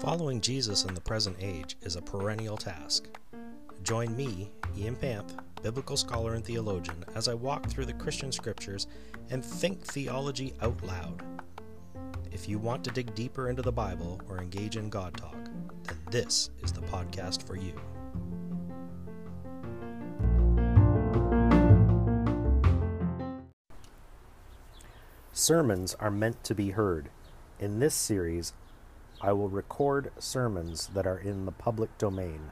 Following Jesus in the present age is a perennial task. Join me, Ian Panth, biblical scholar and theologian, as I walk through the Christian scriptures and think theology out loud. If you want to dig deeper into the Bible or engage in God talk, then this is the podcast for you. Sermons are meant to be heard. In this series, I will record sermons that are in the public domain.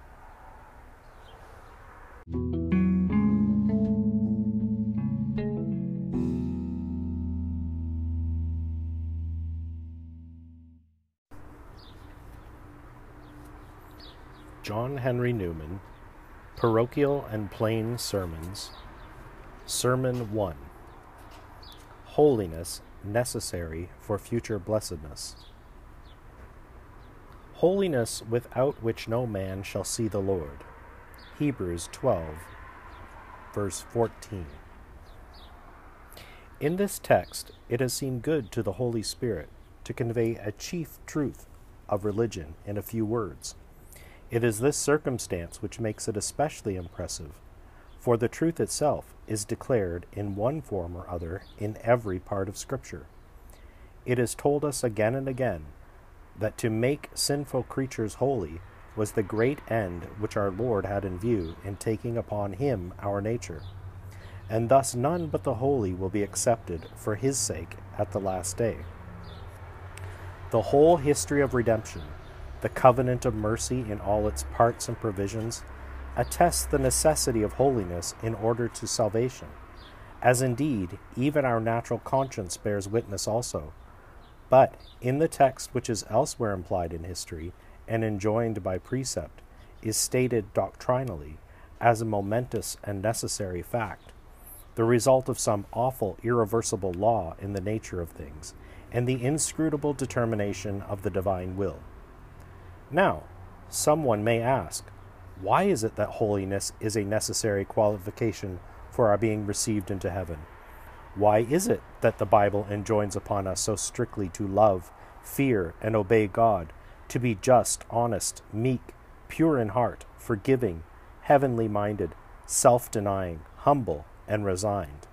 John Henry Newman, Parochial and Plain Sermons, Sermon 1 Holiness Necessary for Future Blessedness. Holiness without which no man shall see the Lord. Hebrews 12, verse 14. In this text, it has seemed good to the Holy Spirit to convey a chief truth of religion in a few words. It is this circumstance which makes it especially impressive, for the truth itself is declared in one form or other in every part of Scripture. It is told us again and again that to make sinful creatures holy was the great end which our Lord had in view in taking upon him our nature. And thus none but the holy will be accepted for his sake at the last day. The whole history of redemption the covenant of mercy in all its parts and provisions, attests the necessity of holiness in order to salvation, as indeed even our natural conscience bears witness also. But in the text which is elsewhere implied in history and enjoined by precept, is stated doctrinally as a momentous and necessary fact, the result of some awful, irreversible law in the nature of things, and the inscrutable determination of the divine will. Now, someone may ask, why is it that holiness is a necessary qualification for our being received into heaven? Why is it that the Bible enjoins upon us so strictly to love, fear, and obey God, to be just, honest, meek, pure in heart, forgiving, heavenly minded, self denying, humble, and resigned?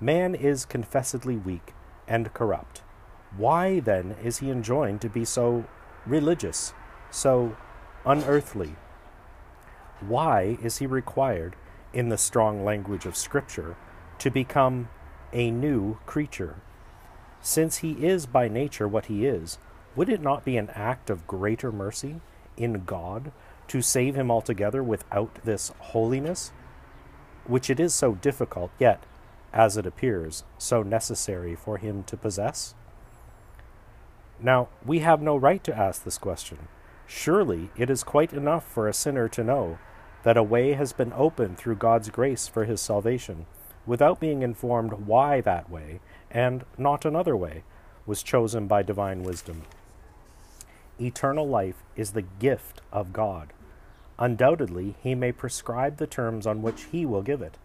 Man is confessedly weak and corrupt. Why, then, is he enjoined to be so religious, so unearthly? Why is he required, in the strong language of Scripture, to become a new creature? Since he is by nature what he is, would it not be an act of greater mercy in God to save him altogether without this holiness, which it is so difficult, yet, as it appears, so necessary for him to possess? Now, we have no right to ask this question. Surely it is quite enough for a sinner to know that a way has been opened through God's grace for his salvation, without being informed why that way, and not another way, was chosen by divine wisdom. Eternal life is the gift of God. Undoubtedly, he may prescribe the terms on which he will give it,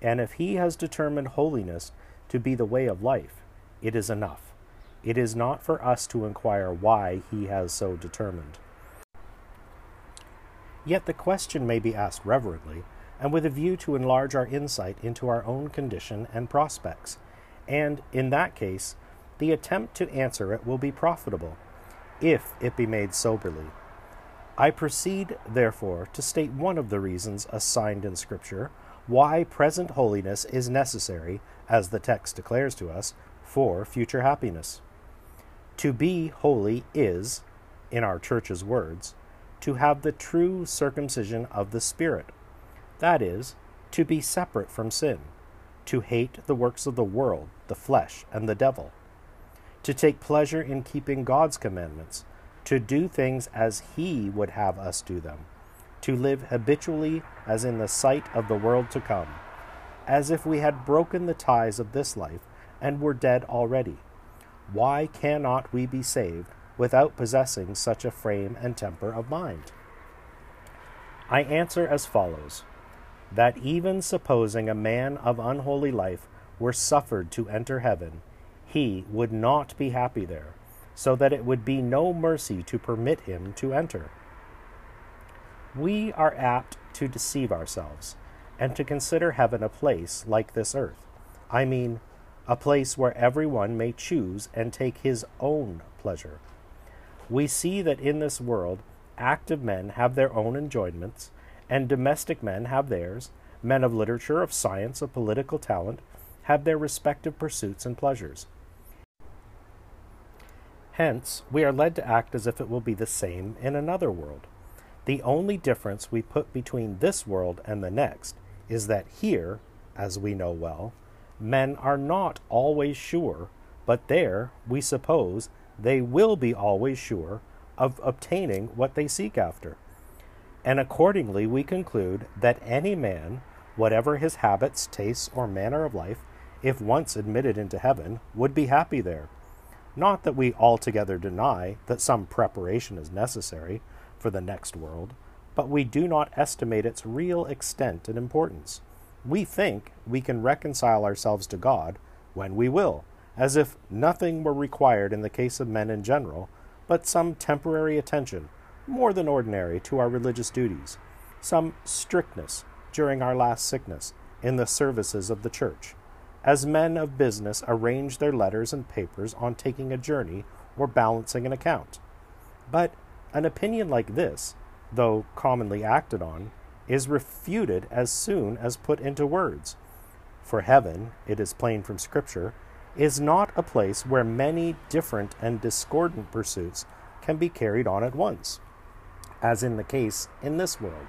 and if he has determined holiness to be the way of life, it is enough. It is not for us to inquire why he has so determined. Yet the question may be asked reverently, and with a view to enlarge our insight into our own condition and prospects, and, in that case, the attempt to answer it will be profitable, if it be made soberly. I proceed, therefore, to state one of the reasons assigned in Scripture why present holiness is necessary, as the text declares to us, for future happiness. To be holy is, in our church's words, to have the true circumcision of the Spirit. That is, to be separate from sin, to hate the works of the world, the flesh, and the devil, to take pleasure in keeping God's commandments, to do things as He would have us do them, to live habitually as in the sight of the world to come, as if we had broken the ties of this life and were dead already why cannot we be saved without possessing such a frame and temper of mind? I answer as follows that even supposing a man of unholy life were suffered to enter heaven, he would not be happy there, so that it would be no mercy to permit him to enter. We are apt to deceive ourselves and to consider heaven a place like this earth. I mean, a place where everyone may choose and take his own pleasure. We see that in this world, active men have their own enjoyments, and domestic men have theirs, men of literature, of science, of political talent, have their respective pursuits and pleasures. Hence, we are led to act as if it will be the same in another world. The only difference we put between this world and the next is that here, as we know well, men are not always sure, but there, we suppose, they will be always sure of obtaining what they seek after. And accordingly, we conclude that any man, whatever his habits, tastes, or manner of life, if once admitted into heaven, would be happy there. Not that we altogether deny that some preparation is necessary for the next world, but we do not estimate its real extent and importance. We think we can reconcile ourselves to God when we will, as if nothing were required in the case of men in general, but some temporary attention, more than ordinary, to our religious duties, some strictness during our last sickness in the services of the Church, as men of business arrange their letters and papers on taking a journey or balancing an account. But an opinion like this, though commonly acted on, is refuted as soon as put into words. For heaven, it is plain from Scripture, is not a place where many different and discordant pursuits can be carried on at once, as in the case in this world.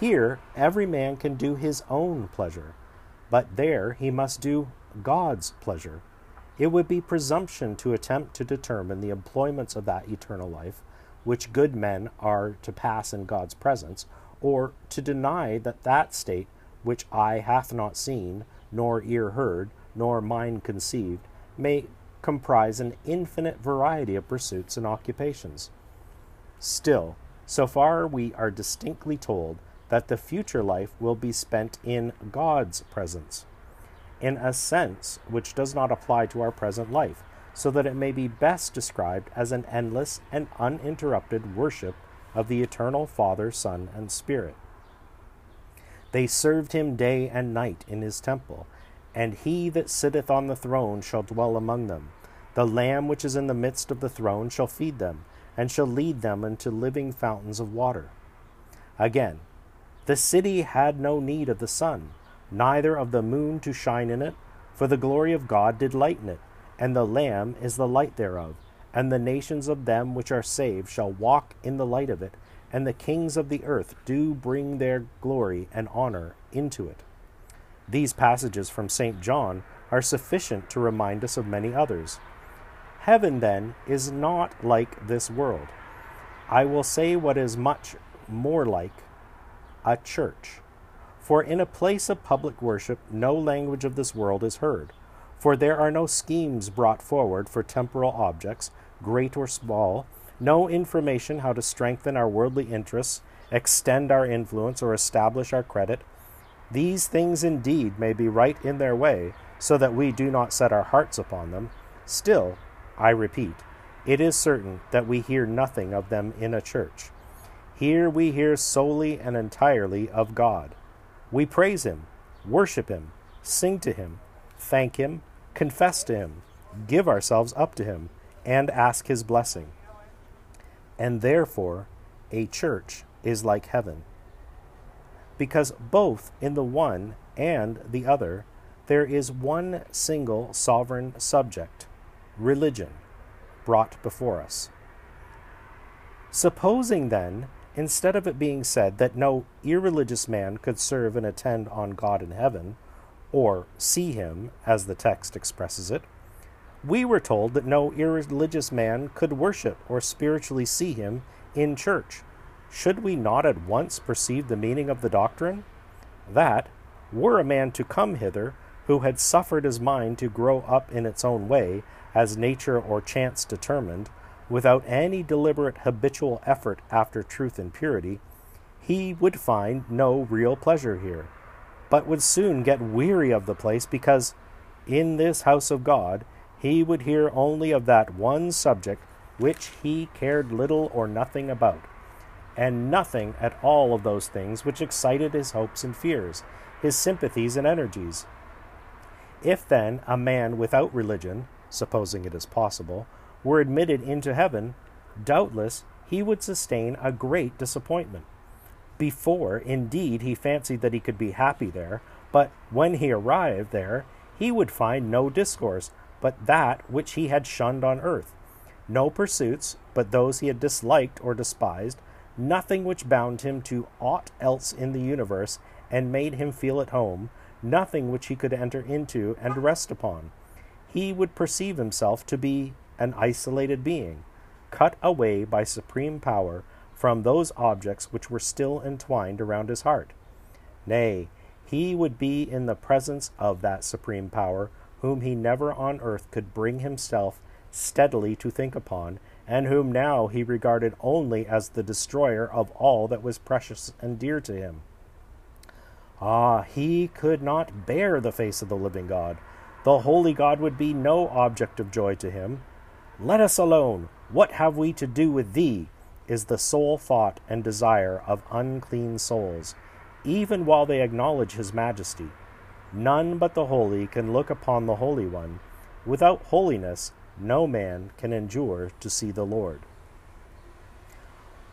Here, every man can do his own pleasure, but there he must do God's pleasure. It would be presumption to attempt to determine the employments of that eternal life which good men are to pass in God's presence, or to deny that that state which eye hath not seen, nor ear heard, nor mind conceived, may comprise an infinite variety of pursuits and occupations. Still, so far we are distinctly told that the future life will be spent in God's presence, in a sense which does not apply to our present life, so that it may be best described as an endless and uninterrupted worship of the eternal Father, Son, and Spirit. They served him day and night in his temple, and he that sitteth on the throne shall dwell among them. The Lamb which is in the midst of the throne shall feed them, and shall lead them unto living fountains of water. Again, the city had no need of the sun, neither of the moon to shine in it, for the glory of God did lighten it, and the Lamb is the light thereof. And the nations of them which are saved shall walk in the light of it, and the kings of the earth do bring their glory and honor into it. These passages from St. John are sufficient to remind us of many others. Heaven, then, is not like this world. I will say what is much more like a church. For in a place of public worship, no language of this world is heard. For there are no schemes brought forward for temporal objects, great or small, no information how to strengthen our worldly interests, extend our influence, or establish our credit these things indeed may be right in their way, so that we do not set our hearts upon them. Still, I repeat, it is certain that we hear nothing of them in a church. Here we hear solely and entirely of God. We praise Him, worship Him, sing to Him, thank Him, confess to Him, give ourselves up to Him, and ask His blessing. And therefore, a church is like heaven because both in the one and the other there is one single sovereign subject, religion, brought before us. Supposing then, instead of it being said that no irreligious man could serve and attend on God in heaven, or see him, as the text expresses it, we were told that no irreligious man could worship or spiritually see him in church should we not at once perceive the meaning of the doctrine? That, were a man to come hither who had suffered his mind to grow up in its own way, as nature or chance determined, without any deliberate habitual effort after truth and purity, he would find no real pleasure here, but would soon get weary of the place because in this house of God he would hear only of that one subject which he cared little or nothing about, and nothing at all of those things which excited his hopes and fears, his sympathies and energies. If then a man without religion, supposing it is possible, were admitted into heaven, doubtless he would sustain a great disappointment. Before, indeed, he fancied that he could be happy there, but when he arrived there, he would find no discourse but that which he had shunned on earth, no pursuits but those he had disliked or despised, nothing which bound him to aught else in the universe and made him feel at home, nothing which he could enter into and rest upon. He would perceive himself to be an isolated being, cut away by supreme power from those objects which were still entwined around his heart. Nay, he would be in the presence of that supreme power, whom he never on earth could bring himself steadily to think upon, and whom now he regarded only as the destroyer of all that was precious and dear to him. Ah, he could not bear the face of the living God. The holy God would be no object of joy to him. Let us alone. What have we to do with thee? is the sole thought and desire of unclean souls, even while they acknowledge his majesty. None but the holy can look upon the Holy One. Without holiness, no man can endure to see the Lord.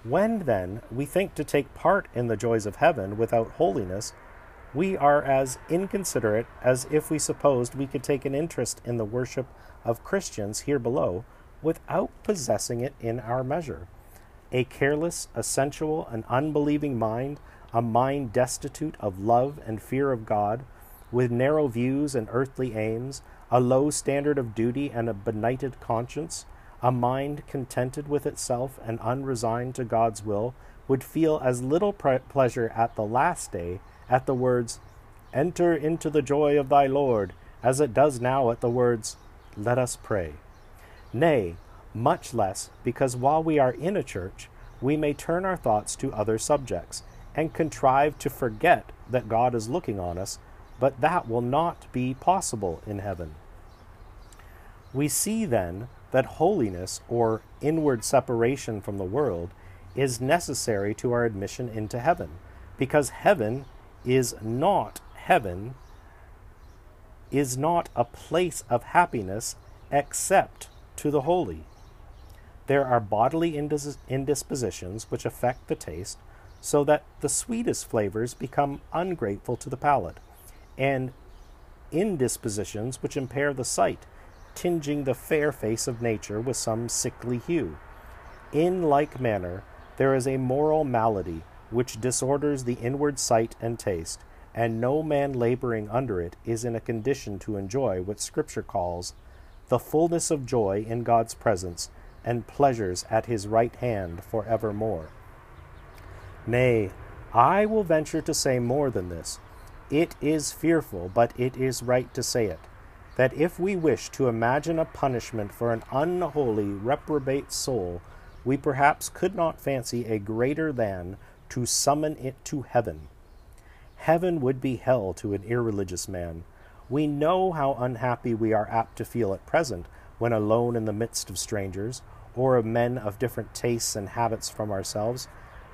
When, then, we think to take part in the joys of heaven without holiness, we are as inconsiderate as if we supposed we could take an interest in the worship of Christians here below without possessing it in our measure. A careless, a sensual, an unbelieving mind, a mind destitute of love and fear of God, with narrow views and earthly aims, a low standard of duty and a benighted conscience, a mind contented with itself and unresigned to God's will, would feel as little pre- pleasure at the last day at the words, Enter into the joy of thy Lord, as it does now at the words, Let us pray. Nay, much less, because while we are in a church, we may turn our thoughts to other subjects, and contrive to forget that God is looking on us, but that will not be possible in heaven. We see then that holiness, or inward separation from the world, is necessary to our admission into heaven, because heaven is not heaven, is not a place of happiness except to the holy. There are bodily indis- indispositions which affect the taste, so that the sweetest flavors become ungrateful to the palate, and indispositions which impair the sight, tinging the fair face of nature with some sickly hue. In like manner, there is a moral malady which disorders the inward sight and taste, and no man laboring under it is in a condition to enjoy what Scripture calls the fullness of joy in God's presence and pleasures at his right hand for evermore. Nay, I will venture to say more than this. It is fearful, but it is right to say it, that if we wish to imagine a punishment for an unholy, reprobate soul, we perhaps could not fancy a greater than to summon it to heaven. Heaven would be hell to an irreligious man. We know how unhappy we are apt to feel at present when alone in the midst of strangers, or of men of different tastes and habits from ourselves.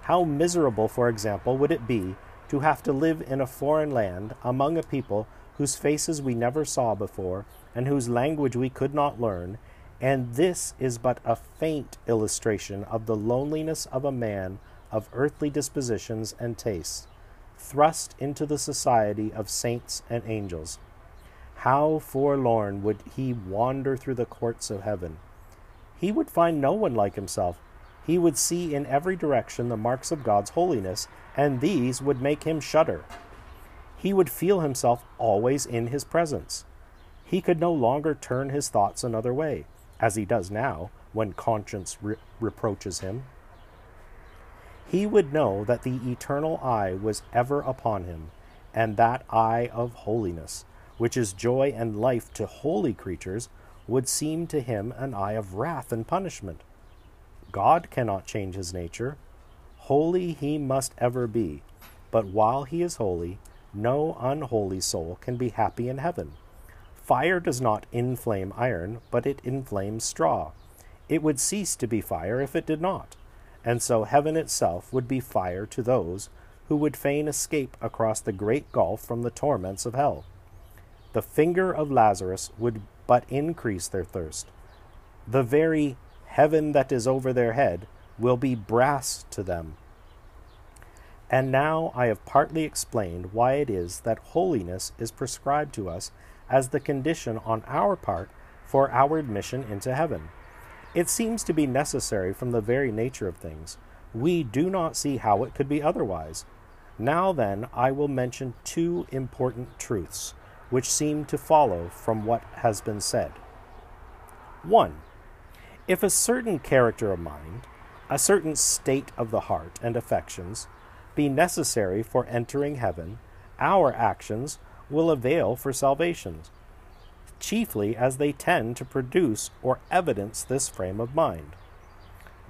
How miserable, for example, would it be to have to live in a foreign land among a people whose faces we never saw before and whose language we could not learn, and this is but a faint illustration of the loneliness of a man of earthly dispositions and tastes, thrust into the society of saints and angels. How forlorn would he wander through the courts of heaven! He would find no one like himself. He would see in every direction the marks of God's holiness, and these would make him shudder. He would feel himself always in his presence. He could no longer turn his thoughts another way, as he does now when conscience re- reproaches him he would know that the eternal eye was ever upon him, and that eye of holiness, which is joy and life to holy creatures, would seem to him an eye of wrath and punishment. God cannot change his nature. Holy he must ever be, but while he is holy, no unholy soul can be happy in heaven. Fire does not inflame iron, but it inflames straw. It would cease to be fire if it did not, and so heaven itself would be fire to those who would fain escape across the great gulf from the torments of hell. The finger of Lazarus would but increase their thirst. The very heaven that is over their head will be brass to them. And now I have partly explained why it is that holiness is prescribed to us as the condition on our part for our admission into heaven. It seems to be necessary from the very nature of things. We do not see how it could be otherwise. Now then, I will mention two important truths which seem to follow from what has been said. 1. If a certain character of mind, a certain state of the heart and affections, be necessary for entering heaven, our actions will avail for salvation, chiefly as they tend to produce or evidence this frame of mind.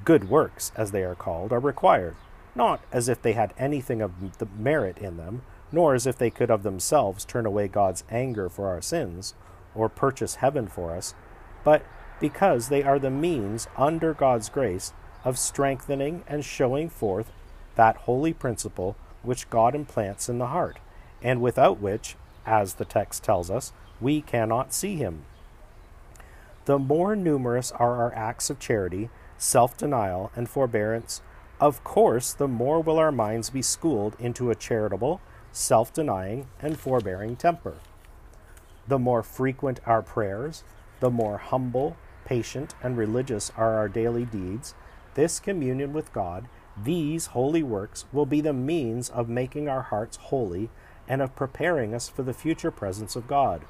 Good works, as they are called, are required, not as if they had anything of merit in them, nor as if they could of themselves turn away God's anger for our sins, or purchase heaven for us, but because they are the means, under God's grace, of strengthening and showing forth that holy principle which God implants in the heart, and without which, as the text tells us, we cannot see Him. The more numerous are our acts of charity, self denial, and forbearance, of course, the more will our minds be schooled into a charitable, self denying, and forbearing temper. The more frequent our prayers, the more humble, patient, and religious are our daily deeds, this communion with God, these holy works, will be the means of making our hearts holy and of preparing us for the future presence of God.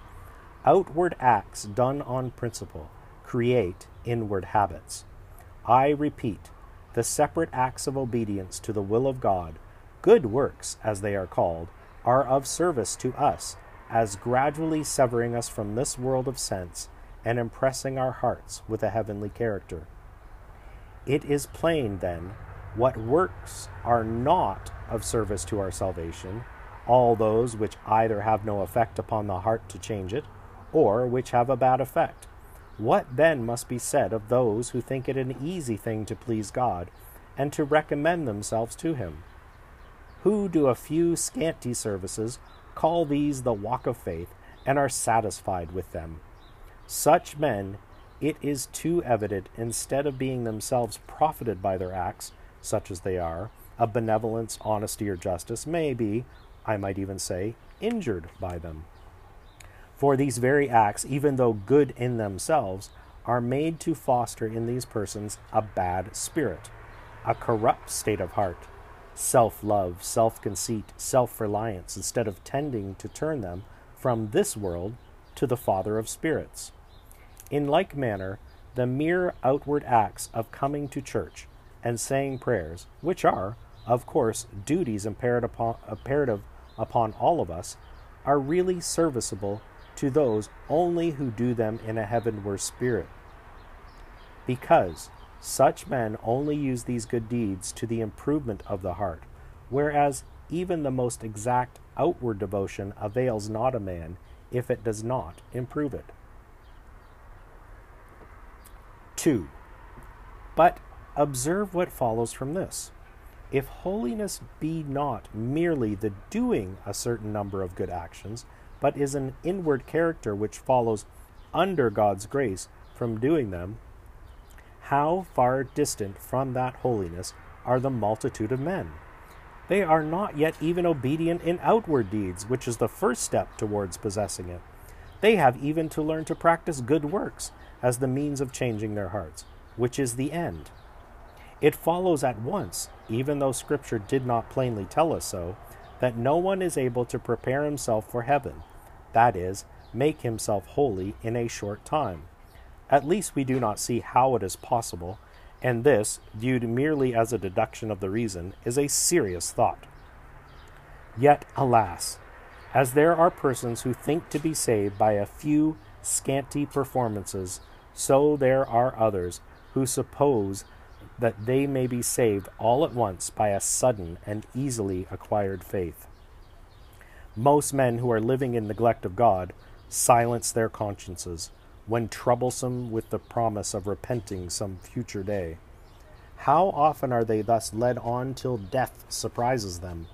Outward acts done on principle create inward habits. I repeat, the separate acts of obedience to the will of God good works, as they are called, are of service to us, as gradually severing us from this world of sense and impressing our hearts with a heavenly character. It is plain, then, what works are not of service to our salvation, all those which either have no effect upon the heart to change it, or which have a bad effect. What then must be said of those who think it an easy thing to please God, and to recommend themselves to Him? who do a few scanty services call these the walk of faith and are satisfied with them. Such men, it is too evident, instead of being themselves profited by their acts, such as they are, of benevolence, honesty, or justice, may be, I might even say, injured by them. For these very acts, even though good in themselves, are made to foster in these persons a bad spirit, a corrupt state of heart, self love, self conceit, self reliance, instead of tending to turn them from this world to the Father of spirits. In like manner, the mere outward acts of coming to church and saying prayers, which are, of course, duties imperative upon, imperative upon all of us, are really serviceable to those only who do them in a heavenward spirit. Because such men only use these good deeds to the improvement of the heart, whereas even the most exact outward devotion avails not a man if it does not improve it. 2. But observe what follows from this. If holiness be not merely the doing a certain number of good actions, but is an inward character which follows under God's grace from doing them, how far distant from that holiness are the multitude of men? They are not yet even obedient in outward deeds, which is the first step towards possessing it. They have even to learn to practice good works as the means of changing their hearts, which is the end. It follows at once, even though Scripture did not plainly tell us so, that no one is able to prepare himself for heaven, that is, make himself holy in a short time. At least we do not see how it is possible, and this, viewed merely as a deduction of the reason, is a serious thought. Yet, alas, as there are persons who think to be saved by a few scanty performances, so there are others who suppose that they may be saved all at once by a sudden and easily acquired faith. Most men who are living in neglect of God silence their consciences when troublesome with the promise of repenting some future day. How often are they thus led on till death surprises them?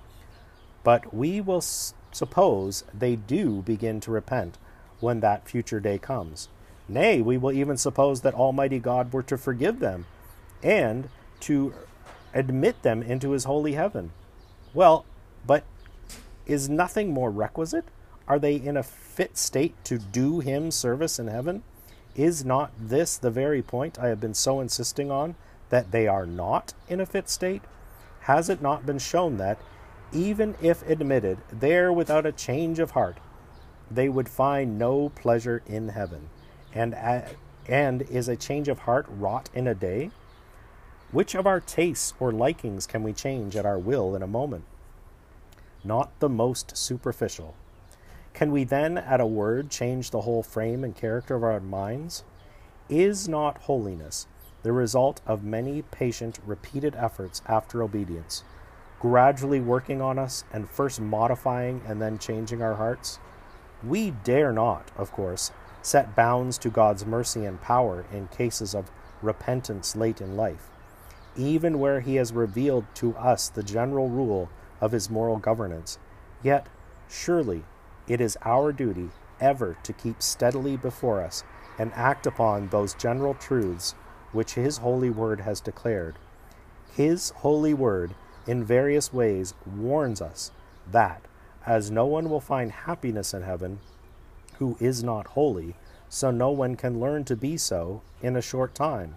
But we will suppose they do begin to repent when that future day comes. Nay, we will even suppose that Almighty God were to forgive them and to admit them into his holy heaven. Well, but is nothing more requisite? Are they in a fit state to do him service in heaven? Is not this the very point I have been so insisting on, that they are not in a fit state? Has it not been shown that, even if admitted there without a change of heart, they would find no pleasure in heaven? And, and is a change of heart wrought in a day? Which of our tastes or likings can we change at our will in a moment? Not the most superficial. Can we then, at a word, change the whole frame and character of our minds? Is not holiness the result of many patient, repeated efforts after obedience, gradually working on us and first modifying and then changing our hearts? We dare not, of course, set bounds to God's mercy and power in cases of repentance late in life, even where He has revealed to us the general rule of His moral governance. Yet, surely, it is our duty ever to keep steadily before us and act upon those general truths which His holy word has declared. His holy word, in various ways, warns us that, as no one will find happiness in heaven who is not holy, so no one can learn to be so in a short time.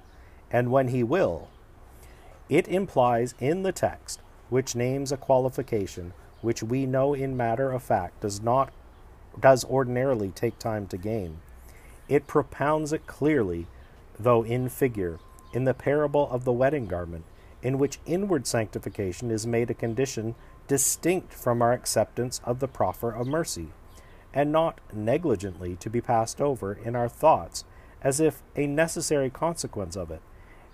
And when he will, it implies in the text, which names a qualification which we know in matter of fact does not does ordinarily take time to gain. It propounds it clearly, though in figure, in the parable of the wedding garment, in which inward sanctification is made a condition distinct from our acceptance of the proffer of mercy, and not negligently to be passed over in our thoughts as if a necessary consequence of it,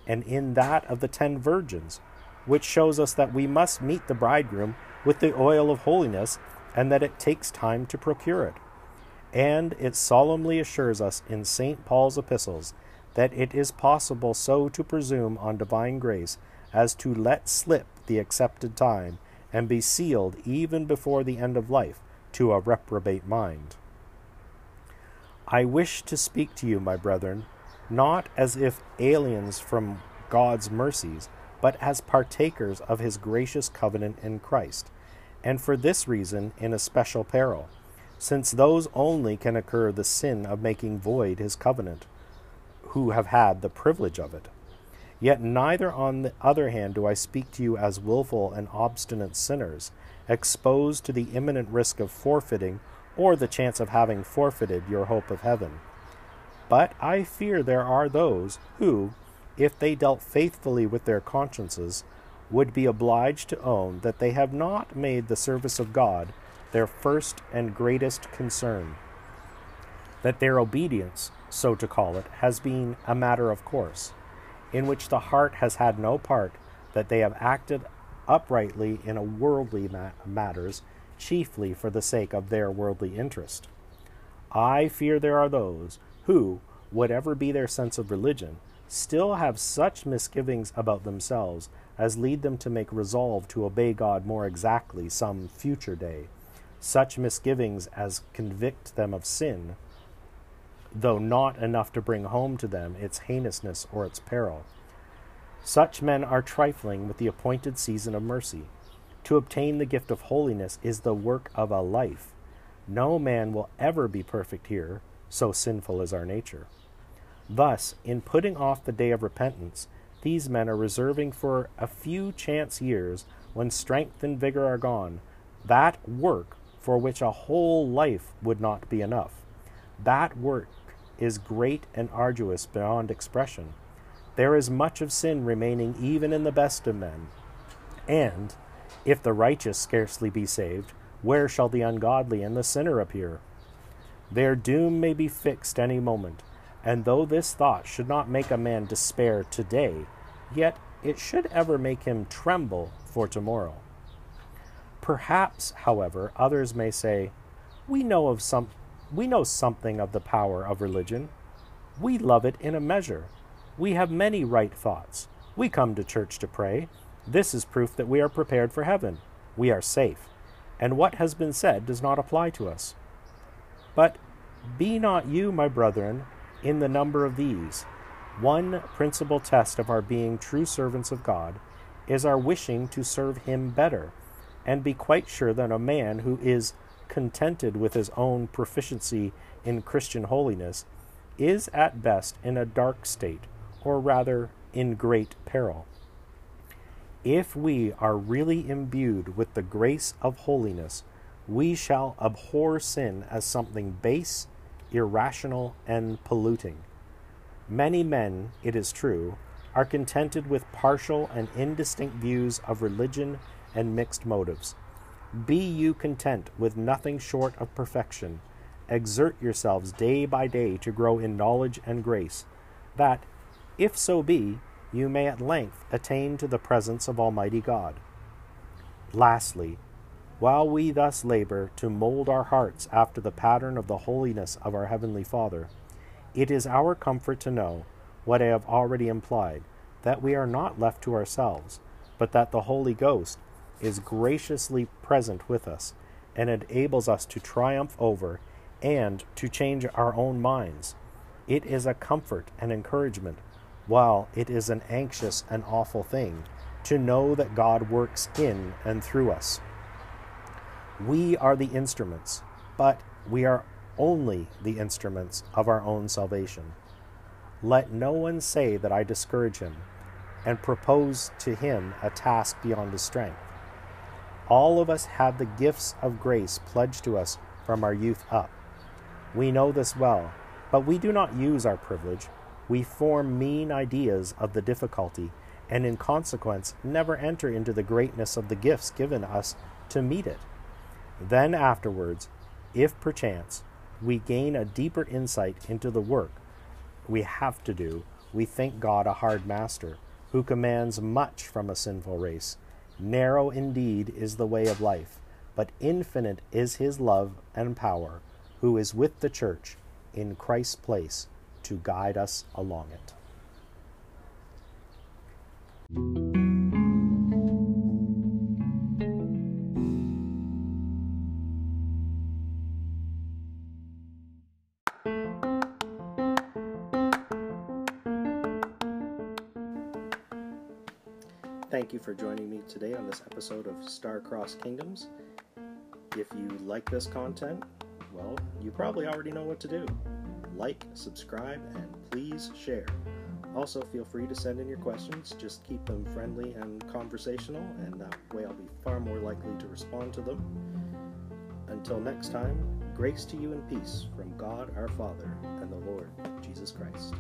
and in that of the ten virgins, which shows us that we must meet the bridegroom with the oil of holiness and that it takes time to procure it. And it solemnly assures us in St. Paul's epistles that it is possible so to presume on divine grace as to let slip the accepted time and be sealed even before the end of life to a reprobate mind. I wish to speak to you, my brethren, not as if aliens from God's mercies, but as partakers of his gracious covenant in Christ, and for this reason in a special peril, since those only can occur the sin of making void his covenant, who have had the privilege of it. Yet neither on the other hand do I speak to you as wilful and obstinate sinners, exposed to the imminent risk of forfeiting or the chance of having forfeited your hope of heaven. But I fear there are those who, if they dealt faithfully with their consciences, would be obliged to own that they have not made the service of God their first and greatest concern, that their obedience, so to call it, has been a matter of course, in which the heart has had no part, that they have acted uprightly in worldly ma- matters, chiefly for the sake of their worldly interest. I fear there are those who, whatever be their sense of religion, still have such misgivings about themselves as lead them to make resolve to obey God more exactly some future day, such misgivings as convict them of sin, though not enough to bring home to them its heinousness or its peril. Such men are trifling with the appointed season of mercy. To obtain the gift of holiness is the work of a life. No man will ever be perfect here, so sinful is our nature. Thus, in putting off the day of repentance, these men are reserving for a few chance years, when strength and vigor are gone, that work for which a whole life would not be enough. That work is great and arduous beyond expression. There is much of sin remaining even in the best of men. And, if the righteous scarcely be saved, where shall the ungodly and the sinner appear? Their doom may be fixed any moment, and though this thought should not make a man despair today, yet it should ever make him tremble for tomorrow. Perhaps, however, others may say, we know of some we know something of the power of religion. We love it in a measure. We have many right thoughts. We come to church to pray. This is proof that we are prepared for heaven. We are safe. And what has been said does not apply to us. But be not you, my brethren, in the number of these. One principal test of our being true servants of God is our wishing to serve Him better, and be quite sure that a man who is contented with his own proficiency in Christian holiness is at best in a dark state, or rather in great peril. If we are really imbued with the grace of holiness, we shall abhor sin as something base, irrational, and polluting. Many men, it is true, are contented with partial and indistinct views of religion and mixed motives. Be you content with nothing short of perfection. Exert yourselves day by day to grow in knowledge and grace, that, if so be, you may at length attain to the presence of Almighty God. Lastly, while we thus labor to mold our hearts after the pattern of the holiness of our Heavenly Father, it is our comfort to know, what I have already implied, that we are not left to ourselves, but that the Holy Ghost is graciously present with us and enables us to triumph over and to change our own minds. It is a comfort and encouragement, while it is an anxious and awful thing to know that God works in and through us. We are the instruments, but we are only the instruments of our own salvation. Let no one say that I discourage him and propose to him a task beyond his strength. All of us have the gifts of grace pledged to us from our youth up. We know this well, but we do not use our privilege. We form mean ideas of the difficulty, and in consequence never enter into the greatness of the gifts given us to meet it. Then afterwards, if perchance we gain a deeper insight into the work we have to do, we think God a hard master, who commands much from a sinful race Narrow indeed is the way of life, but infinite is his love and power, who is with the church in Christ's place to guide us along it. For joining me today on this episode of Star-Crossed Kingdoms. If you like this content, well, you probably already know what to do. Like, subscribe, and please share. Also, feel free to send in your questions. Just keep them friendly and conversational, and that way I'll be far more likely to respond to them. Until next time, grace to you and peace from God our Father and the Lord Jesus Christ.